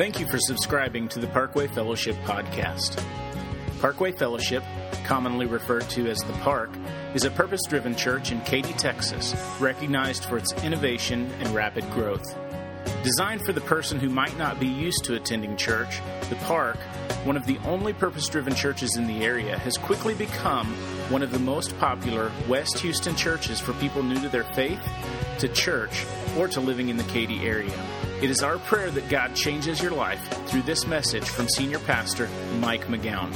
Thank you for subscribing to the Parkway Fellowship podcast. Parkway Fellowship, commonly referred to as the Park, is a purpose driven church in Katy, Texas, recognized for its innovation and rapid growth. Designed for the person who might not be used to attending church, the Park, one of the only purpose driven churches in the area, has quickly become one of the most popular West Houston churches for people new to their faith, to church, or to living in the Katy area. It is our prayer that God changes your life through this message from Senior Pastor Mike McGowan.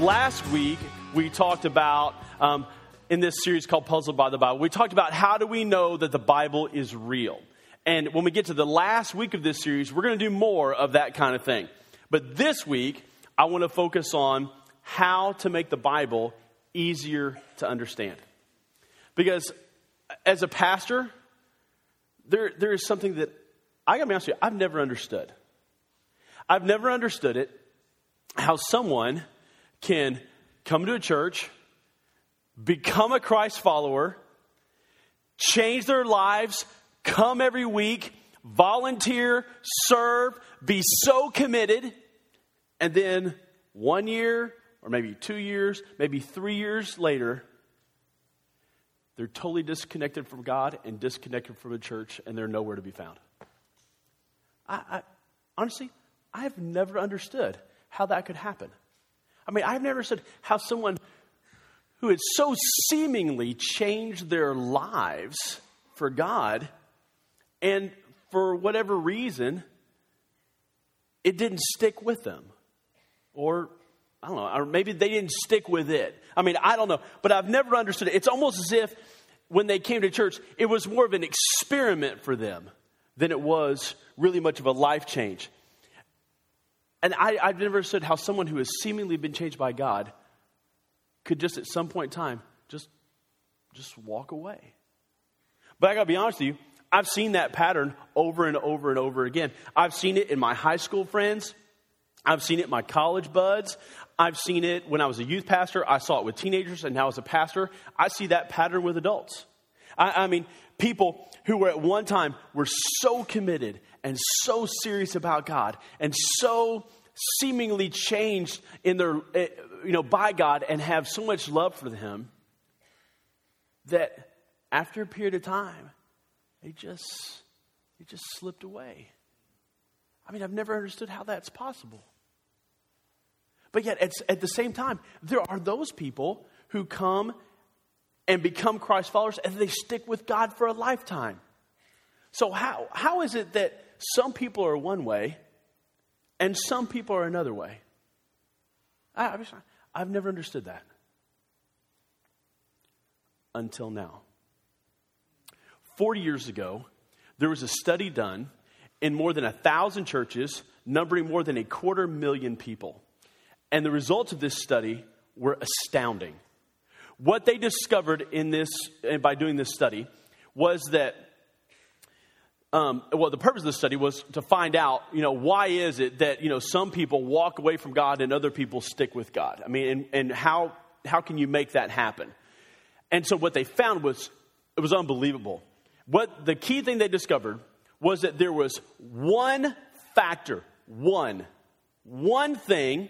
Last week, we talked about, um, in this series called Puzzled by the Bible, we talked about how do we know that the Bible is real. And when we get to the last week of this series, we're going to do more of that kind of thing. But this week, I want to focus on how to make the Bible easier to understand. Because as a pastor, there, there is something that I gotta be honest with you, I've never understood. I've never understood it how someone can come to a church, become a Christ follower, change their lives, come every week, volunteer, serve, be so committed, and then one year or maybe two years, maybe three years later, they're totally disconnected from God and disconnected from a church, and they're nowhere to be found. I, I, honestly, I've never understood how that could happen. I mean, I've never understood how someone who had so seemingly changed their lives for God, and for whatever reason, it didn't stick with them. Or, I don't know, or maybe they didn't stick with it. I mean, I don't know, but I've never understood it. It's almost as if when they came to church, it was more of an experiment for them than it was really much of a life change. And I, I've never understood how someone who has seemingly been changed by God could just at some point in time just, just walk away. But I gotta be honest with you, I've seen that pattern over and over and over again. I've seen it in my high school friends. I've seen it in my college buds. I've seen it when I was a youth pastor. I saw it with teenagers, and now as a pastor, I see that pattern with adults. I, I mean, people who were at one time were so committed and so serious about God and so seemingly changed in their eh, you know by God and have so much love for him that after a period of time they just they just slipped away. I mean, I've never understood how that's possible. But yet, at, at the same time, there are those people who come and become Christ followers and they stick with God for a lifetime. So, how, how is it that some people are one way and some people are another way? I, I've never understood that until now. 40 years ago, there was a study done in more than a thousand churches, numbering more than a quarter million people. And the results of this study were astounding. What they discovered in this, and by doing this study, was that, um, well, the purpose of the study was to find out, you know, why is it that, you know, some people walk away from God and other people stick with God? I mean, and, and how, how can you make that happen? And so what they found was, it was unbelievable. What the key thing they discovered was that there was one factor, one, one thing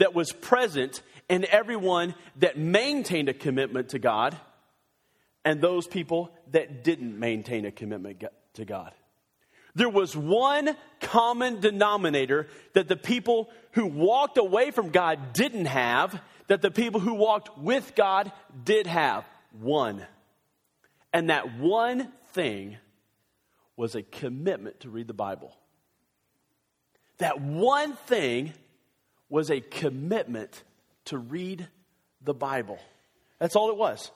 that was present in everyone that maintained a commitment to God and those people that didn't maintain a commitment to God. There was one common denominator that the people who walked away from God didn't have, that the people who walked with God did have. One. And that one thing was a commitment to read the Bible. That one thing was a commitment to read the Bible. That's all it was.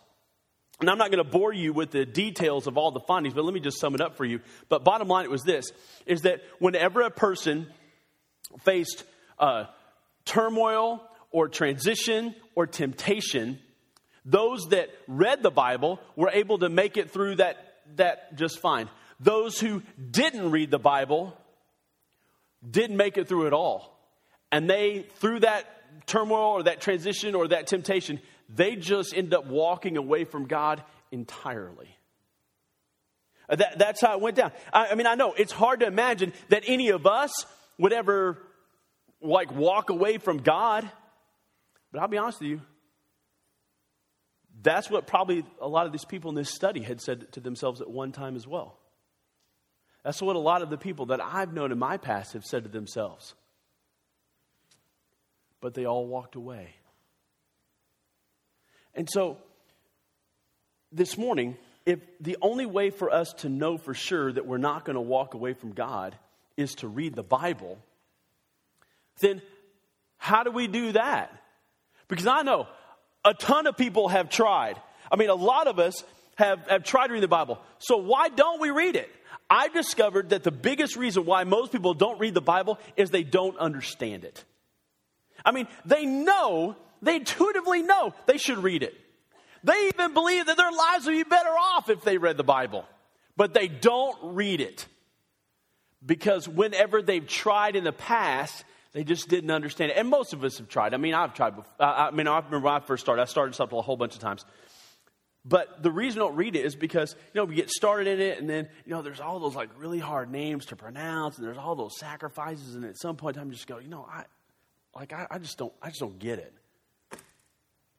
And I'm not going to bore you with the details of all the findings, but let me just sum it up for you. But bottom line, it was this is that whenever a person faced uh, turmoil or transition or temptation, those that read the Bible were able to make it through that, that just fine. Those who didn't read the Bible didn't make it through at all. And they, through that turmoil or that transition or that temptation, they just end up walking away from God entirely. Uh, that, that's how it went down. I, I mean, I know it's hard to imagine that any of us would ever like walk away from God. But I'll be honest with you, that's what probably a lot of these people in this study had said to themselves at one time as well. That's what a lot of the people that I've known in my past have said to themselves. But they all walked away. And so, this morning, if the only way for us to know for sure that we're not going to walk away from God is to read the Bible, then how do we do that? Because I know a ton of people have tried. I mean, a lot of us have, have tried reading the Bible. So why don't we read it? I've discovered that the biggest reason why most people don't read the Bible is they don't understand it. I mean, they know, they intuitively know they should read it. They even believe that their lives would be better off if they read the Bible, but they don't read it. Because whenever they've tried in the past, they just didn't understand it. And most of us have tried. I mean, I've tried before. I mean, I remember when I first started, I started something a whole bunch of times. But the reason I don't read it is because, you know, we get started in it and then, you know, there's all those like really hard names to pronounce and there's all those sacrifices. And at some point in time, you just go, you know, I, like, I, I just don't, I just don't get it.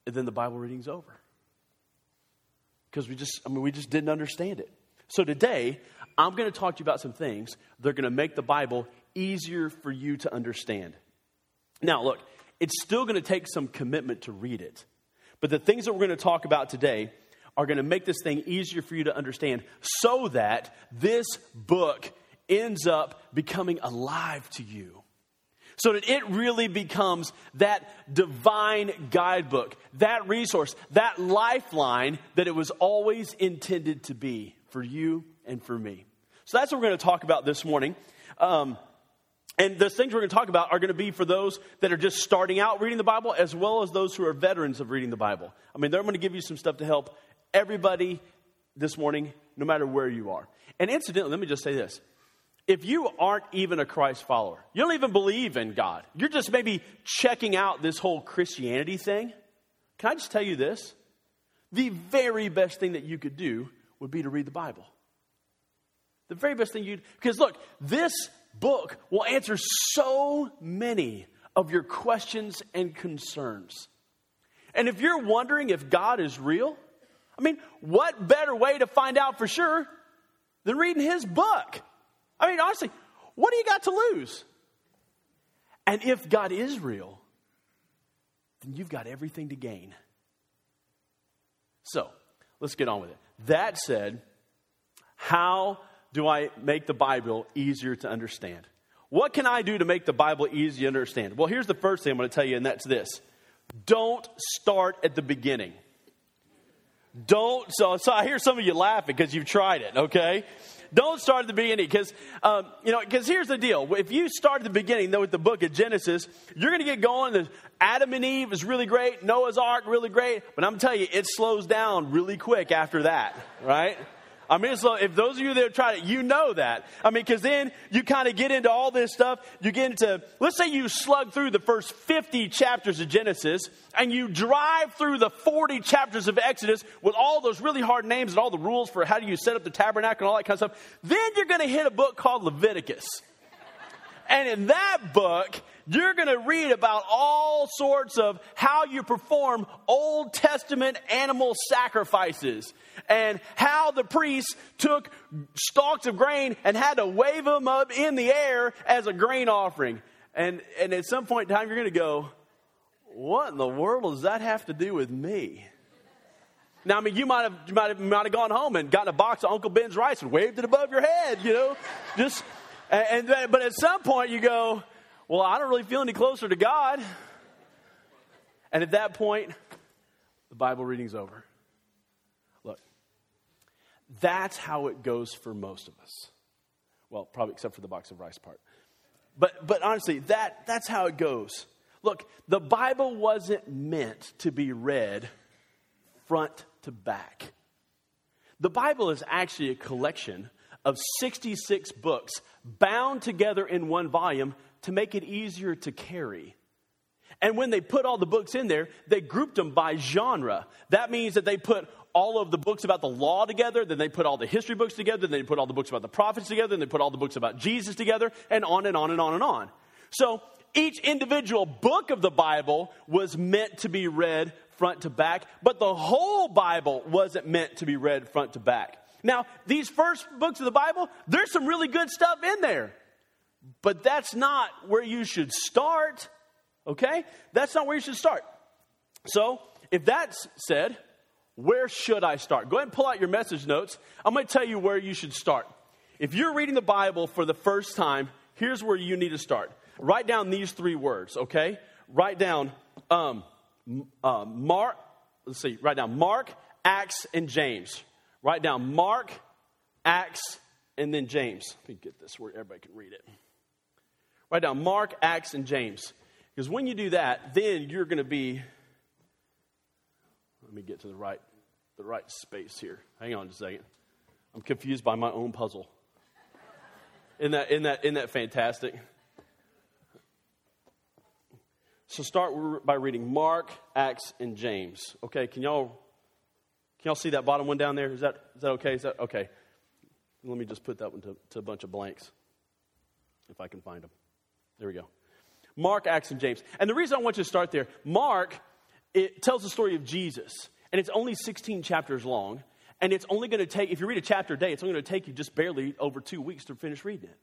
And then the Bible reading's over because we just, I mean, we just didn't understand it. So today, I'm going to talk to you about some things that are going to make the Bible easier for you to understand. Now, look, it's still going to take some commitment to read it. But the things that we're going to talk about today are going to make this thing easier for you to understand so that this book ends up becoming alive to you so that it really becomes that divine guidebook, that resource, that lifeline that it was always intended to be for you and for me. So that's what we're going to talk about this morning. Um, and the things we're going to talk about are going to be for those that are just starting out reading the Bible, as well as those who are veterans of reading the Bible. I mean, they're going to give you some stuff to help everybody this morning, no matter where you are. And incidentally, let me just say this if you aren't even a Christ follower, you don't even believe in God, you're just maybe checking out this whole Christianity thing, can I just tell you this? The very best thing that you could do would be to read the Bible. The very best thing you'd, because look, this book will answer so many of your questions and concerns. And if you're wondering if God is real, I mean, what better way to find out for sure than reading his book? I mean, honestly, what do you got to lose? And if God is real, then you've got everything to gain. So, let's get on with it. That said, how do I make the Bible easier to understand? What can I do to make the Bible easy to understand? Well, here's the first thing I'm going to tell you, and that's this don't start at the beginning. Don't, so, so I hear some of you laughing because you've tried it, okay? Don't start at the beginning because, um, you know, because here's the deal. If you start at the beginning, though, with the book of Genesis, you're going to get going. The Adam and Eve is really great. Noah's Ark, really great. But I'm telling you, it slows down really quick after that, right? I mean, so if those of you that have tried it, you know that. I mean, because then you kind of get into all this stuff. You get into, let's say you slug through the first 50 chapters of Genesis and you drive through the 40 chapters of Exodus with all those really hard names and all the rules for how do you set up the tabernacle and all that kind of stuff. Then you're going to hit a book called Leviticus. And in that book, you're going to read about all sorts of how you perform Old Testament animal sacrifices and how the priests took stalks of grain and had to wave them up in the air as a grain offering. And, and at some point in time, you're going to go, What in the world does that have to do with me? Now, I mean, you might have, you might have, might have gone home and gotten a box of Uncle Ben's rice and waved it above your head, you know? Just, and, and, but at some point you go, well, I don't really feel any closer to God. And at that point, the Bible reading's over. Look, that's how it goes for most of us. Well, probably except for the box of rice part. But, but honestly, that, that's how it goes. Look, the Bible wasn't meant to be read front to back. The Bible is actually a collection of 66 books bound together in one volume to make it easier to carry. And when they put all the books in there, they grouped them by genre. That means that they put all of the books about the law together, then they put all the history books together, then they put all the books about the prophets together, then they put all the books about Jesus together, and on and on and on and on. So each individual book of the Bible was meant to be read front to back, but the whole Bible wasn't meant to be read front to back. Now, these first books of the Bible, there's some really good stuff in there, but that's not where you should start, okay? That's not where you should start. So, if that's said, where should I start? Go ahead and pull out your message notes. I'm going to tell you where you should start. If you're reading the Bible for the first time, here's where you need to start. Write down these three words, okay? Write down um, uh, Mark, let's see, write down Mark, Acts, and James. Write down Mark, Acts, and then James. Let me get this where everybody can read it. Write down Mark, Acts, and James. Because when you do that, then you're going to be. Let me get to the right, the right space here. Hang on just a second. I'm confused by my own puzzle. Isn't that, isn't that, isn't that fantastic? So start by reading Mark, Acts, and James. Okay, can y'all can y'all see that bottom one down there? Is that is that okay? Is that okay? Let me just put that one to, to a bunch of blanks, if I can find them. There we go. Mark, Acts, and James. And the reason I want you to start there, Mark, it tells the story of Jesus, and it's only 16 chapters long, and it's only going to take, if you read a chapter a day, it's only going to take you just barely over two weeks to finish reading it.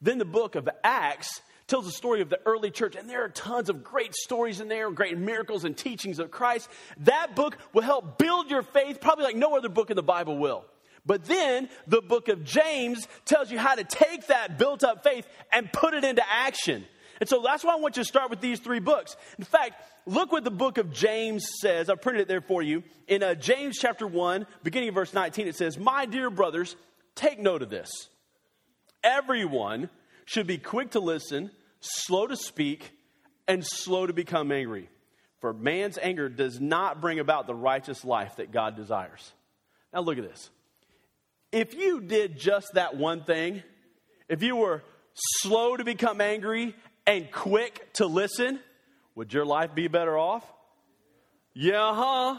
Then the book of Acts tells the story of the early church, and there are tons of great stories in there, great miracles and teachings of Christ. That book will help build your faith, probably like no other book in the Bible will. But then the book of James tells you how to take that built up faith and put it into action. And so that's why I want you to start with these three books. In fact, look what the book of James says. I printed it there for you. In uh, James chapter 1, beginning of verse 19, it says, My dear brothers, take note of this. Everyone should be quick to listen, slow to speak, and slow to become angry. For man's anger does not bring about the righteous life that God desires. Now, look at this. If you did just that one thing, if you were slow to become angry and quick to listen, would your life be better off? Yeah, huh?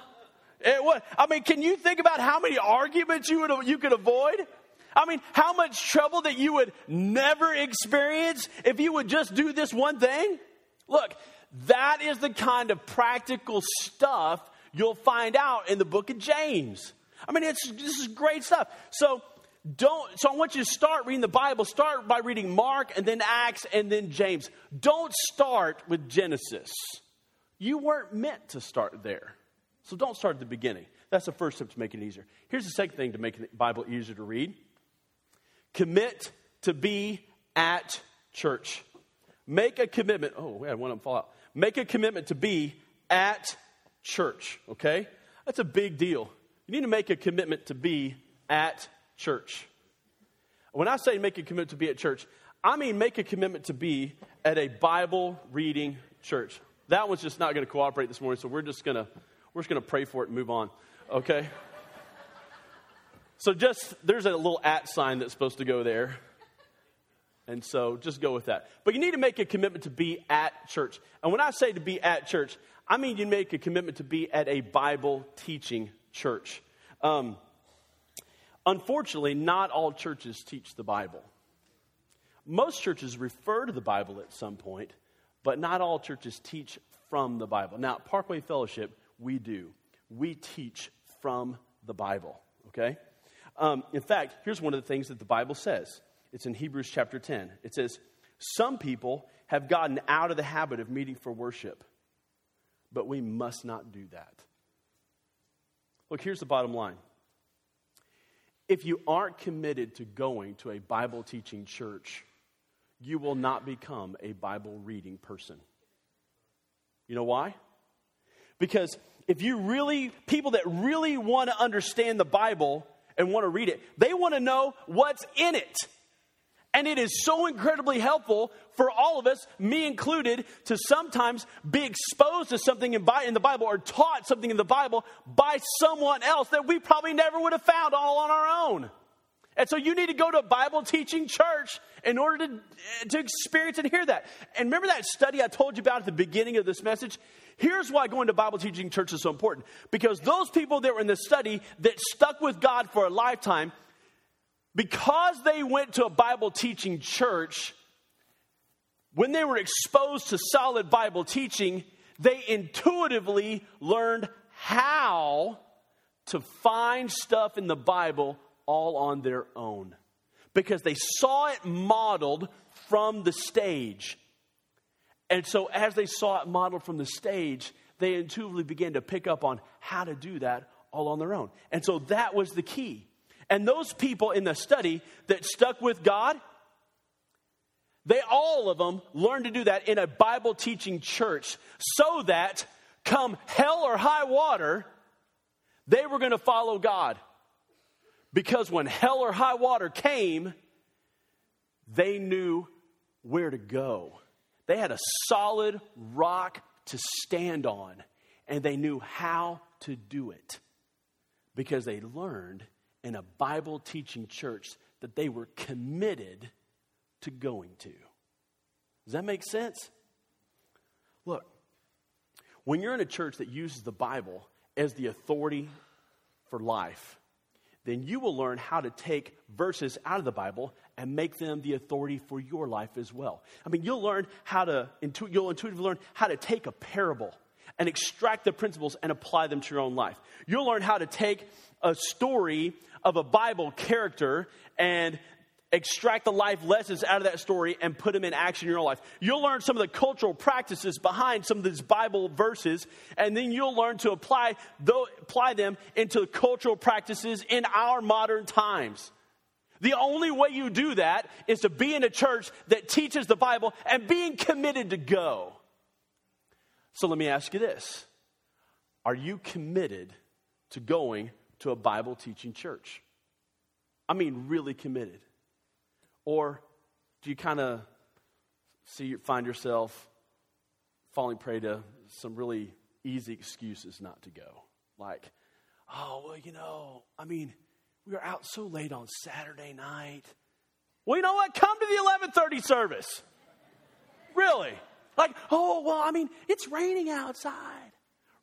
It would. I mean, can you think about how many arguments you would you could avoid? I mean, how much trouble that you would never experience if you would just do this one thing? Look, that is the kind of practical stuff you'll find out in the book of James. I mean, it's this is great stuff. So don't so I want you to start reading the Bible. Start by reading Mark and then Acts and then James. Don't start with Genesis. You weren't meant to start there. So don't start at the beginning. That's the first step to make it easier. Here's the second thing to make the Bible easier to read Commit to be at church. Make a commitment. Oh, we had one of them fall out. Make a commitment to be at church, okay? That's a big deal. You need to make a commitment to be at church. When I say make a commitment to be at church, I mean make a commitment to be at a Bible reading church. That one's just not going to cooperate this morning, so we're just going to we're just going to pray for it and move on. Okay? So just, there's a little at sign that's supposed to go there. And so just go with that. But you need to make a commitment to be at church. And when I say to be at church, I mean you make a commitment to be at a Bible teaching church. Um, unfortunately, not all churches teach the Bible. Most churches refer to the Bible at some point, but not all churches teach from the Bible. Now, Parkway Fellowship, we do. We teach from the Bible, okay? Um, in fact, here's one of the things that the Bible says it's in Hebrews chapter 10. It says, Some people have gotten out of the habit of meeting for worship, but we must not do that. Look, here's the bottom line. If you aren't committed to going to a Bible teaching church, you will not become a Bible reading person. You know why? Because if you really, people that really want to understand the Bible, and want to read it. They want to know what's in it. And it is so incredibly helpful for all of us, me included, to sometimes be exposed to something in, the Bible or taught something in the Bible by someone else that we probably never would have found all on our own. And so you need to go to a Bible teaching church in order to, to experience and hear that. And remember that study I told you about at the beginning of this message? Here's why going to Bible teaching church is so important. Because those people that were in the study that stuck with God for a lifetime, because they went to a Bible teaching church, when they were exposed to solid Bible teaching, they intuitively learned how to find stuff in the Bible all on their own because they saw it modeled from the stage. And so, as they saw it modeled from the stage, they intuitively began to pick up on how to do that all on their own. And so, that was the key. And those people in the study that stuck with God, they all of them learned to do that in a Bible teaching church so that come hell or high water, they were going to follow God. Because when hell or high water came, they knew where to go. They had a solid rock to stand on, and they knew how to do it because they learned in a Bible teaching church that they were committed to going to. Does that make sense? Look, when you're in a church that uses the Bible as the authority for life, then you will learn how to take verses out of the Bible and make them the authority for your life as well. I mean, you'll learn how to, you'll intuitively learn how to take a parable and extract the principles and apply them to your own life. You'll learn how to take a story of a Bible character and extract the life lessons out of that story and put them in action in your own life. You'll learn some of the cultural practices behind some of these Bible verses, and then you'll learn to apply, apply them into cultural practices in our modern times. The only way you do that is to be in a church that teaches the Bible and being committed to go. So let me ask you this Are you committed to going to a Bible teaching church? I mean, really committed. Or do you kind of see find yourself falling prey to some really easy excuses not to go? Like, oh, well, you know, I mean, we were out so late on Saturday night. Well, you know what? Come to the 11:30 service. Really? Like, oh, well, I mean, it's raining outside.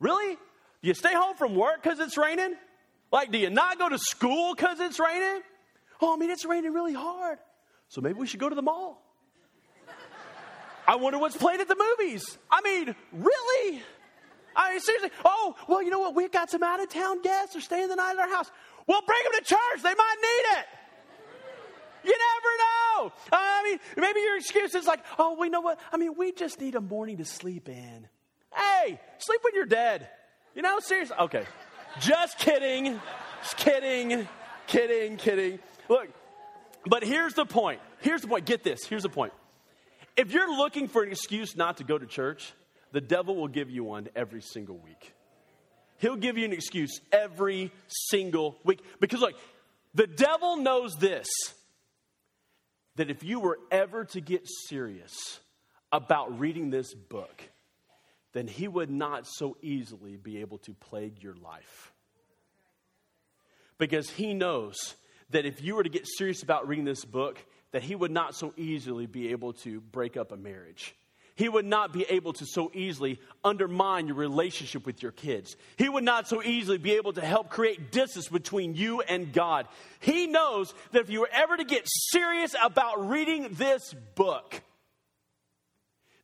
Really? Do you stay home from work because it's raining? Like, do you not go to school because it's raining? Oh, I mean, it's raining really hard. So maybe we should go to the mall. I wonder what's playing at the movies. I mean, really? I mean, seriously. Oh, well, you know what? We've got some out of town guests. They're staying the night at our house. Well, bring them to church. They might need it. You never know. I mean, maybe your excuse is like, oh, we know what? I mean, we just need a morning to sleep in. Hey, sleep when you're dead. You know, seriously. Okay. Just kidding. Just kidding. Kidding, kidding. Look, but here's the point. Here's the point. Get this. Here's the point. If you're looking for an excuse not to go to church, the devil will give you one every single week. He'll give you an excuse every single week. Because, look, the devil knows this that if you were ever to get serious about reading this book, then he would not so easily be able to plague your life. Because he knows that if you were to get serious about reading this book, that he would not so easily be able to break up a marriage. He would not be able to so easily undermine your relationship with your kids. He would not so easily be able to help create distance between you and God. He knows that if you were ever to get serious about reading this book,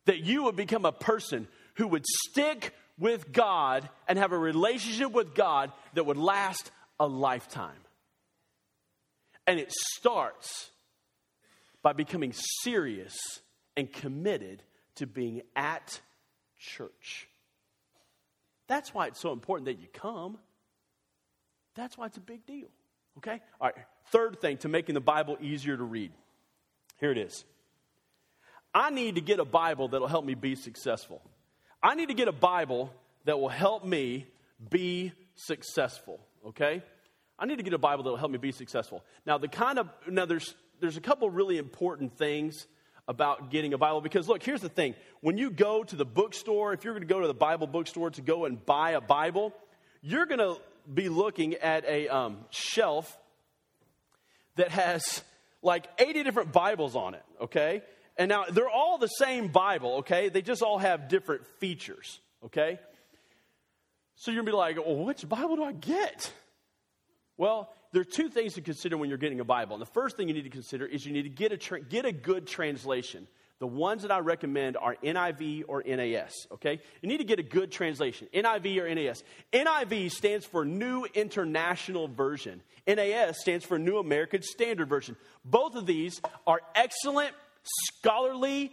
that you would become a person who would stick with God and have a relationship with God that would last a lifetime. And it starts by becoming serious and committed to being at church. That's why it's so important that you come. That's why it's a big deal. Okay? All right. Third thing to making the Bible easier to read. Here it is. I need to get a Bible that'll help me be successful. I need to get a Bible that will help me be successful. Okay? I need to get a Bible that will help me be successful. Now, the kind of, now there's, there's a couple really important things about getting a Bible because look, here's the thing. When you go to the bookstore, if you're going to go to the Bible bookstore to go and buy a Bible, you're going to be looking at a um, shelf that has like 80 different Bibles on it, okay? And now they're all the same Bible, okay? They just all have different features, okay? So you're gonna be like, well, which Bible do I get? Well, there are two things to consider when you're getting a Bible. And the first thing you need to consider is you need to get a, tra- get a good translation. The ones that I recommend are NIV or NAS, okay? You need to get a good translation, NIV or NAS. NIV stands for New International Version. NAS stands for New American Standard Version. Both of these are excellent, scholarly,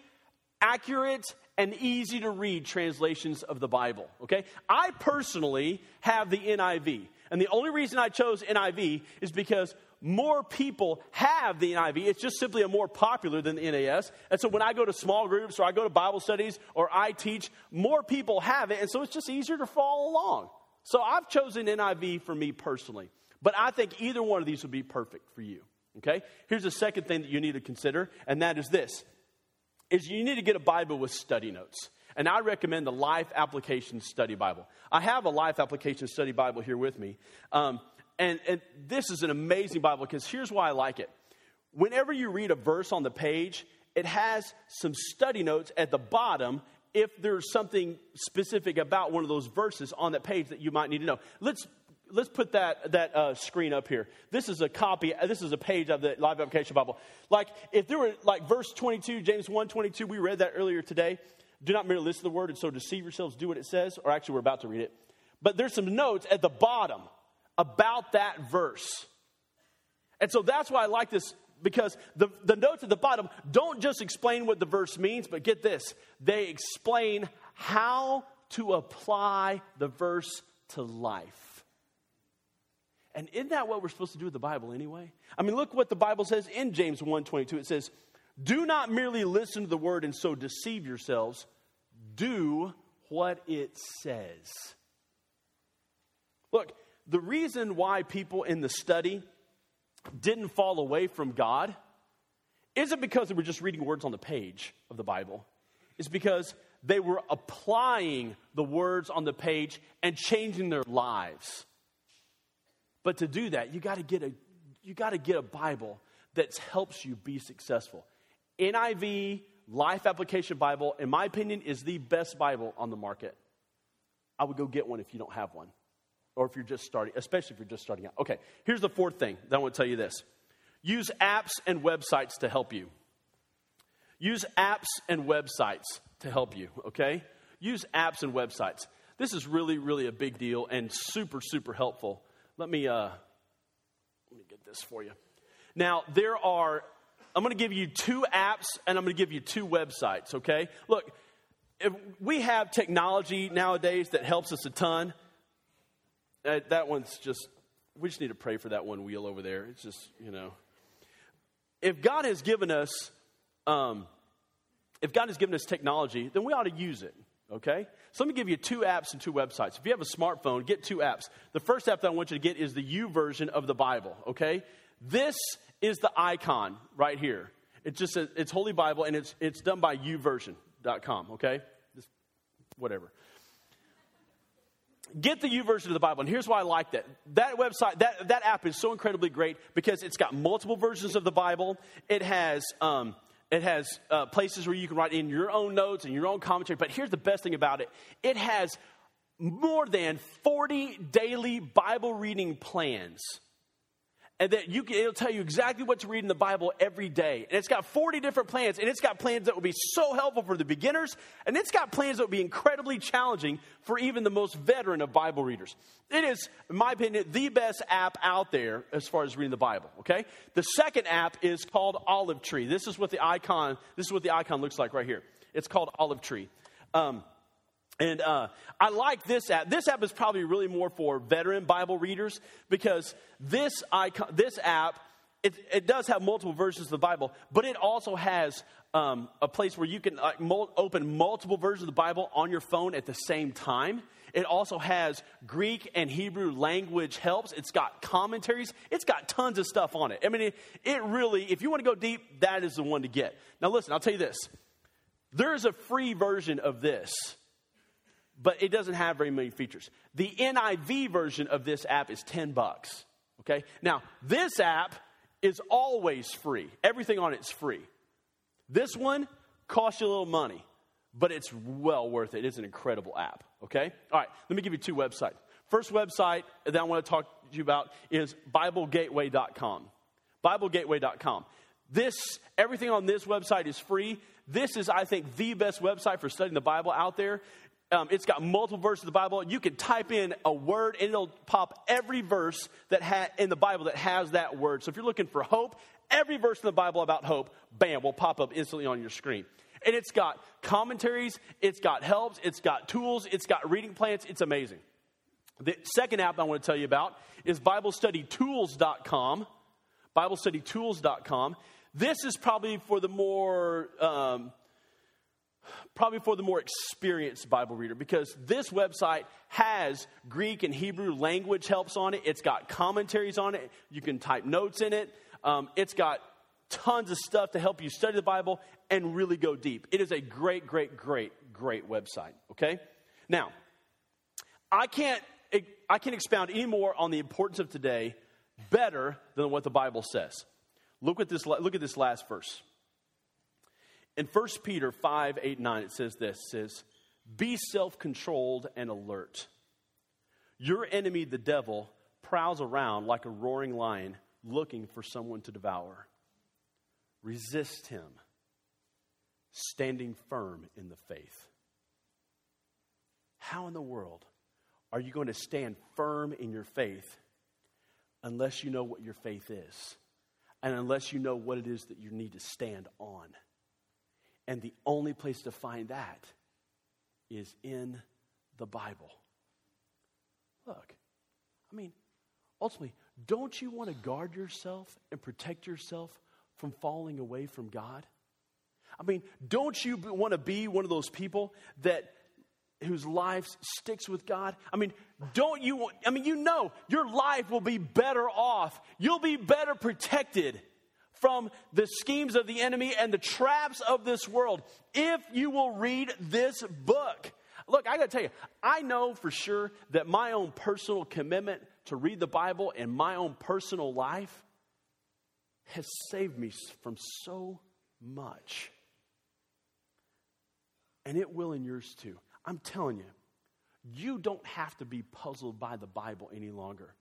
accurate, and easy to read translations of the Bible, okay? I personally have the NIV. And the only reason I chose NIV is because more people have the NIV. It's just simply a more popular than the NAS. And so when I go to small groups or I go to Bible studies or I teach, more people have it. And so it's just easier to follow along. So I've chosen NIV for me personally. But I think either one of these would be perfect for you. Okay? Here's the second thing that you need to consider, and that is this is you need to get a Bible with study notes. And I recommend the Life Application Study Bible. I have a Life Application Study Bible here with me. Um, and, and this is an amazing Bible because here's why I like it. Whenever you read a verse on the page, it has some study notes at the bottom if there's something specific about one of those verses on that page that you might need to know. Let's let's put that that uh, screen up here. This is a copy. This is a page of the Life Application Bible. Like if there were like verse 22, James 1, 22, we read that earlier today. Do not merely listen to the word and so deceive yourselves. Do what it says. Or actually, we're about to read it. But there's some notes at the bottom about that verse. And so that's why I like this because the, the notes at the bottom don't just explain what the verse means, but get this they explain how to apply the verse to life. And isn't that what we're supposed to do with the Bible anyway? I mean, look what the Bible says in James 1:22. It says, "Do not merely listen to the word and so deceive yourselves. Do what it says." Look, the reason why people in the study didn't fall away from God isn't because they were just reading words on the page of the Bible. It's because they were applying the words on the page and changing their lives. But to do that, you got to get a you got to get a Bible that helps you be successful. NIV Life Application Bible, in my opinion, is the best Bible on the market. I would go get one if you don't have one or if you're just starting, especially if you're just starting out. Okay, here's the fourth thing that I want to tell you this use apps and websites to help you. Use apps and websites to help you, okay? Use apps and websites. This is really, really a big deal and super, super helpful. Let me, uh, let me get this for you. Now, there are, I'm going to give you two apps and I'm going to give you two websites, okay? Look, we have technology nowadays that helps us a ton that, that one's just, we just need to pray for that one wheel over there. It's just, you know. If God has given us, um, if God has given us technology, then we ought to use it. Okay? So let me give you two apps and two websites. If you have a smartphone, get two apps. The first app that I want you to get is the YouVersion of the Bible. Okay? This is the icon right here. It's just a, it's Holy Bible and it's it's done by YouVersion.com. Okay? Just whatever get the YouVersion of the Bible. And here's why I like that. That website, that, that app is so incredibly great because it's got multiple versions of the Bible. It has, um, it has uh, places where you can write in your own notes and your own commentary. But here's the best thing about it it has more than 40 daily Bible reading plans and that you can, it'll tell you exactly what to read in the Bible every day. And it's got 40 different plans, and it's got plans that will be so helpful for the beginners, and it's got plans that will be incredibly challenging for even the most veteran of Bible readers. It is, in my opinion, the best app out there as far as reading the Bible, okay? The second app is called Olive Tree. This is what the icon, this is what the icon looks like right here. It's called Olive Tree. Um, and uh, I like this app. This app is probably really more for veteran Bible readers because this icon, this app, it, it does have multiple versions of the Bible, but it also has um, a place where you can uh, mul- open multiple versions of the Bible on your phone at the same time. It also has Greek and Hebrew language helps. It's got commentaries. It's got tons of stuff on it. I mean, it, it really, if you want to go deep, that is the one to get. Now, listen, I'll tell you this. There is a free version of this but it doesn't have very many features. The NIV version of this app is 10 bucks. Okay? Now, this app is always free. Everything on it's free. This one costs you a little money, but it's well worth it. It's an incredible app, okay? All right, let me give you two websites. First website that I want to talk to you about is BibleGateway.com. BibleGateway.com. This, everything on this website is free. This is, I think, the best website for studying the Bible out there. Um, it's got multiple verses of the Bible. You can type in a word and it'll pop every verse that ha- in the Bible that has that word. So if you're looking for hope, every verse in the Bible about hope, bam, will pop up instantly on your screen. And it's got commentaries, it's got helps, it's got tools, it's got reading plans. It's amazing. The second app I want to tell you about is BibleStudyTools.com. BibleStudyTools.com. This is probably for the more um, probably for the more experienced Bible reader because this website has Greek and Hebrew language helps on it. It's got commentaries on it. You can type notes in it. Um, it's got tons of stuff to help you study the Bible and really go deep. It is a great, great, great, great website. Okay? Now, I can't I can't expound any more on the importance of today better than what the Bible says. Look at this, look at this last verse. In 1 Peter 5 8 9, it says this it says, Be self controlled and alert. Your enemy, the devil, prowls around like a roaring lion looking for someone to devour. Resist him, standing firm in the faith. How in the world are you going to stand firm in your faith unless you know what your faith is? and unless you know what it is that you need to stand on. And the only place to find that is in the Bible. Look, I mean, ultimately, don't you want to guard yourself and protect yourself from falling away from God? I mean, don't you want to be one of those people that whose life sticks with God? I mean, don't you, want, I mean, you know your life will be better off. You'll be better protected from the schemes of the enemy and the traps of this world if you will read this book. Look, I got to tell you, I know for sure that my own personal commitment to read the Bible and my own personal life has saved me from so much. And it will in yours too. I'm telling you, you don't have to be puzzled by the Bible any longer.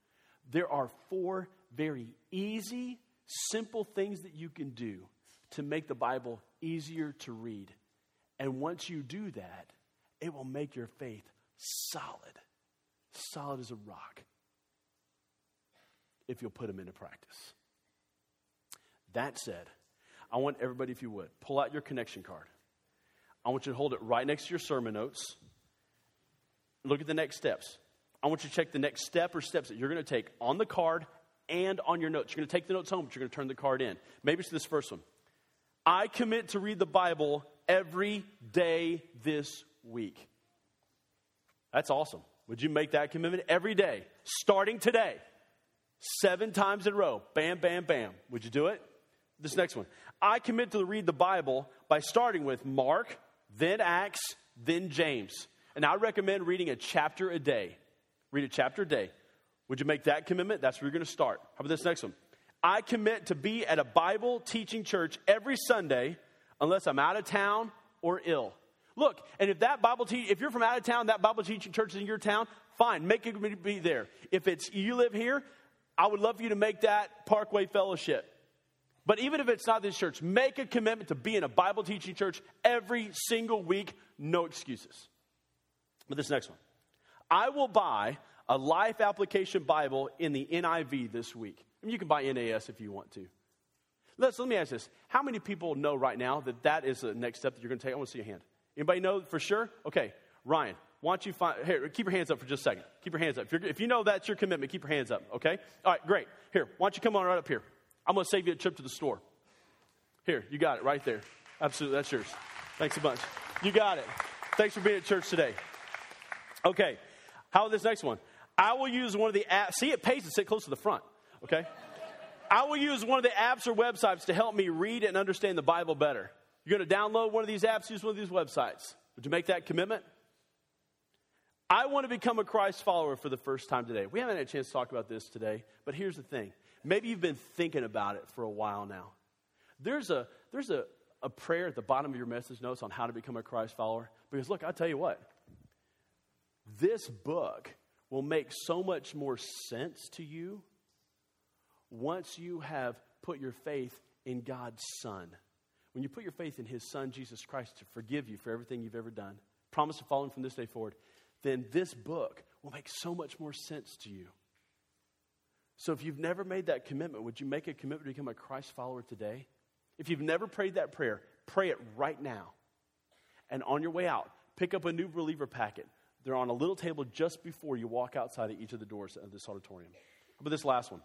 There are four very easy, simple things that you can do to make the Bible easier to read. And once you do that, it will make your faith solid, solid as a rock, if you'll put them into practice. That said, I want everybody, if you would, pull out your connection card. I want you to hold it right next to your sermon notes. Look at the next steps. I want you to check the next step or steps that you're going to take on the card and on your notes. You're going to take the notes home, but you're going to turn the card in. Maybe it's this first one. I commit to read the Bible every day this week. That's awesome. Would you make that commitment every day, starting today? Seven times in a row. Bam, bam, bam. Would you do it? This next one. I commit to read the Bible by starting with Mark, then Acts, then James. And I recommend reading a chapter a day. Read a chapter a day. Would you make that commitment? That's where you're going to start. How about this next one? I commit to be at a Bible teaching church every Sunday unless I'm out of town or ill. Look, and if that Bible te- if you're from out of town, that Bible teaching church is in your town, fine, make it be there. If it's you live here, I would love for you to make that Parkway Fellowship. But even if it's not this church, make a commitment to be in a Bible teaching church every single week, no excuses. But this next one I will buy a life application Bible in the NIV this week. I mean, you can buy NAS if you want to. Let's, let me ask this. How many people know right now that that is the next step that you're going to take? I want to see your hand. Anybody know for sure? Okay, Ryan, why don't you find, here, keep your hands up for just a second. Keep your hands up. If, if, you know that's your commitment, keep your hands up, okay? All right, great. Here, why don't you come on right up here? I'm going to save you a trip to the store. Here, you got it right there. Absolutely, that's yours. Thanks a bunch. You got it. Thanks for being at church today. Okay, how about this next one? I will use one of the apps. See, it pays to sit close to the front, okay? I will use one of the apps or websites to help me read and understand the Bible better. You're going to download one of these apps, use one of these websites. Would you make that commitment? I want to become a Christ follower for the first time today. We haven't had a chance to talk about this today, but here's the thing maybe you've been thinking about it for a while now. There's a, there's a, a prayer at the bottom of your message notes on how to become a Christ follower. Because look, I'll tell you what, this book will make so much more sense to you once you have put your faith in God's Son. When you put your faith in His Son, Jesus Christ, to forgive you for everything you've ever done, promise to follow Him from this day forward, then this book will make so much more sense to you. So if you've never made that commitment, would you make a commitment to become a Christ follower today? If you've never prayed that prayer, pray it right now. And on your way out, pick up a new believer packet. They're on a little table just before you walk outside of each of the doors of this auditorium. About this last one?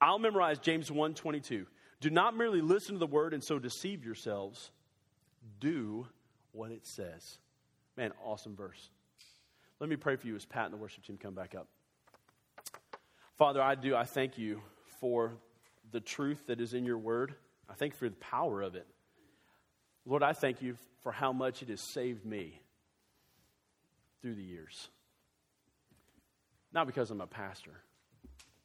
I'll memorize James 1:22. Do not merely listen to the word and so deceive yourselves. Do what it says. Man, awesome verse. Let me pray for you as Pat and the worship team come back up. Father, I do. I thank you for the truth that is in your word. I thank you for the power of it. Lord, I thank you for how much it has saved me through the years. Not because I'm a pastor,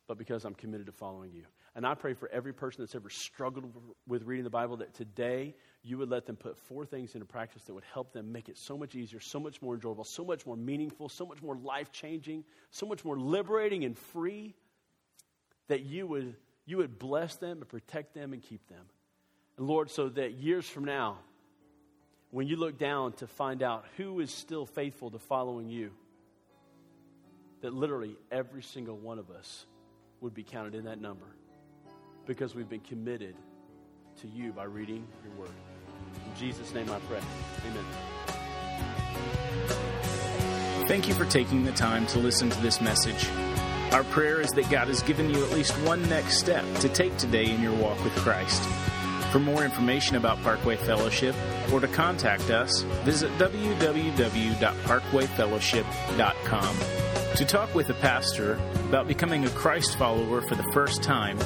but because I'm committed to following you. And I pray for every person that's ever struggled with reading the Bible that today you would let them put four things into practice that would help them make it so much easier, so much more enjoyable, so much more meaningful, so much more life changing, so much more liberating and free that you would, you would bless them and protect them and keep them. And Lord, so that years from now, when you look down to find out who is still faithful to following you, that literally every single one of us would be counted in that number because we've been committed to you by reading your word. In Jesus' name I pray. Amen. Thank you for taking the time to listen to this message. Our prayer is that God has given you at least one next step to take today in your walk with Christ. For more information about Parkway Fellowship or to contact us, visit www.parkwayfellowship.com. To talk with a pastor about becoming a Christ follower for the first time,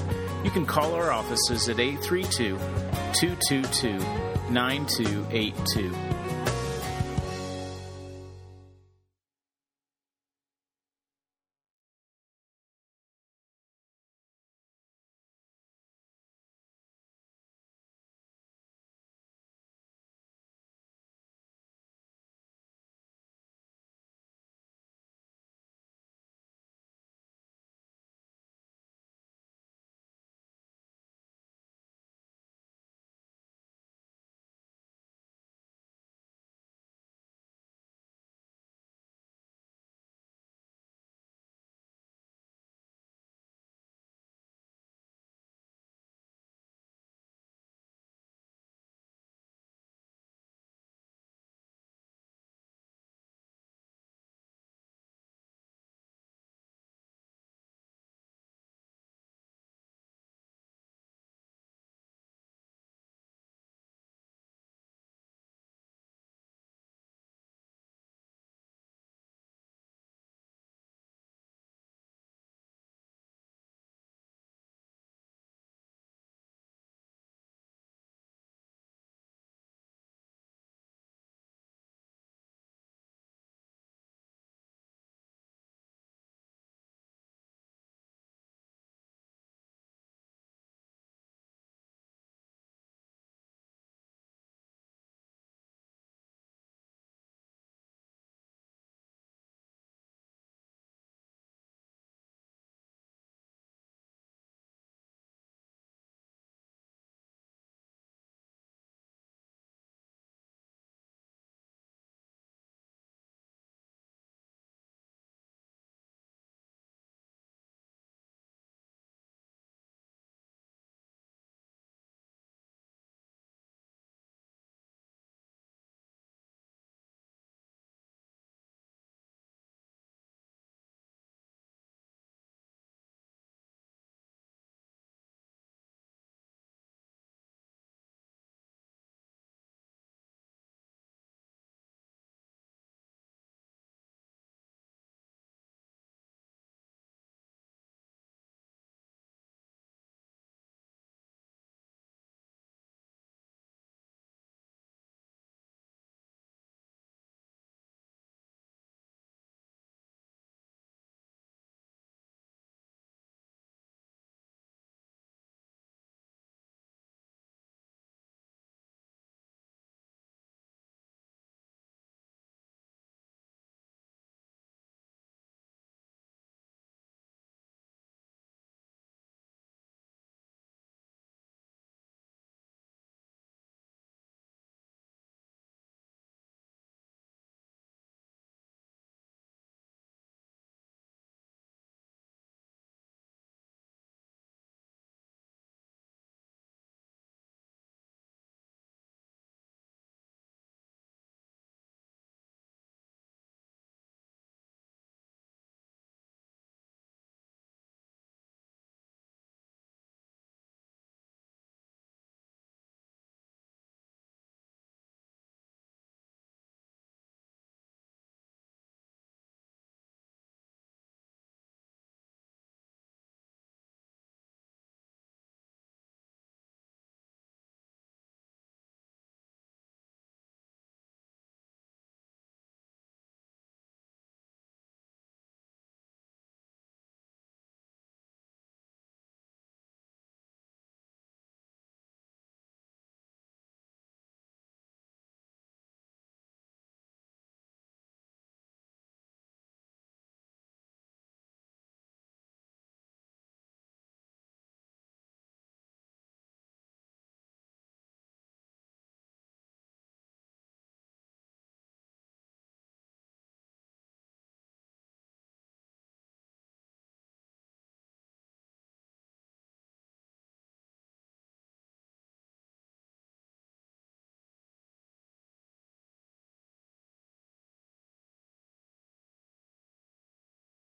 you can call our offices at 832 222 9282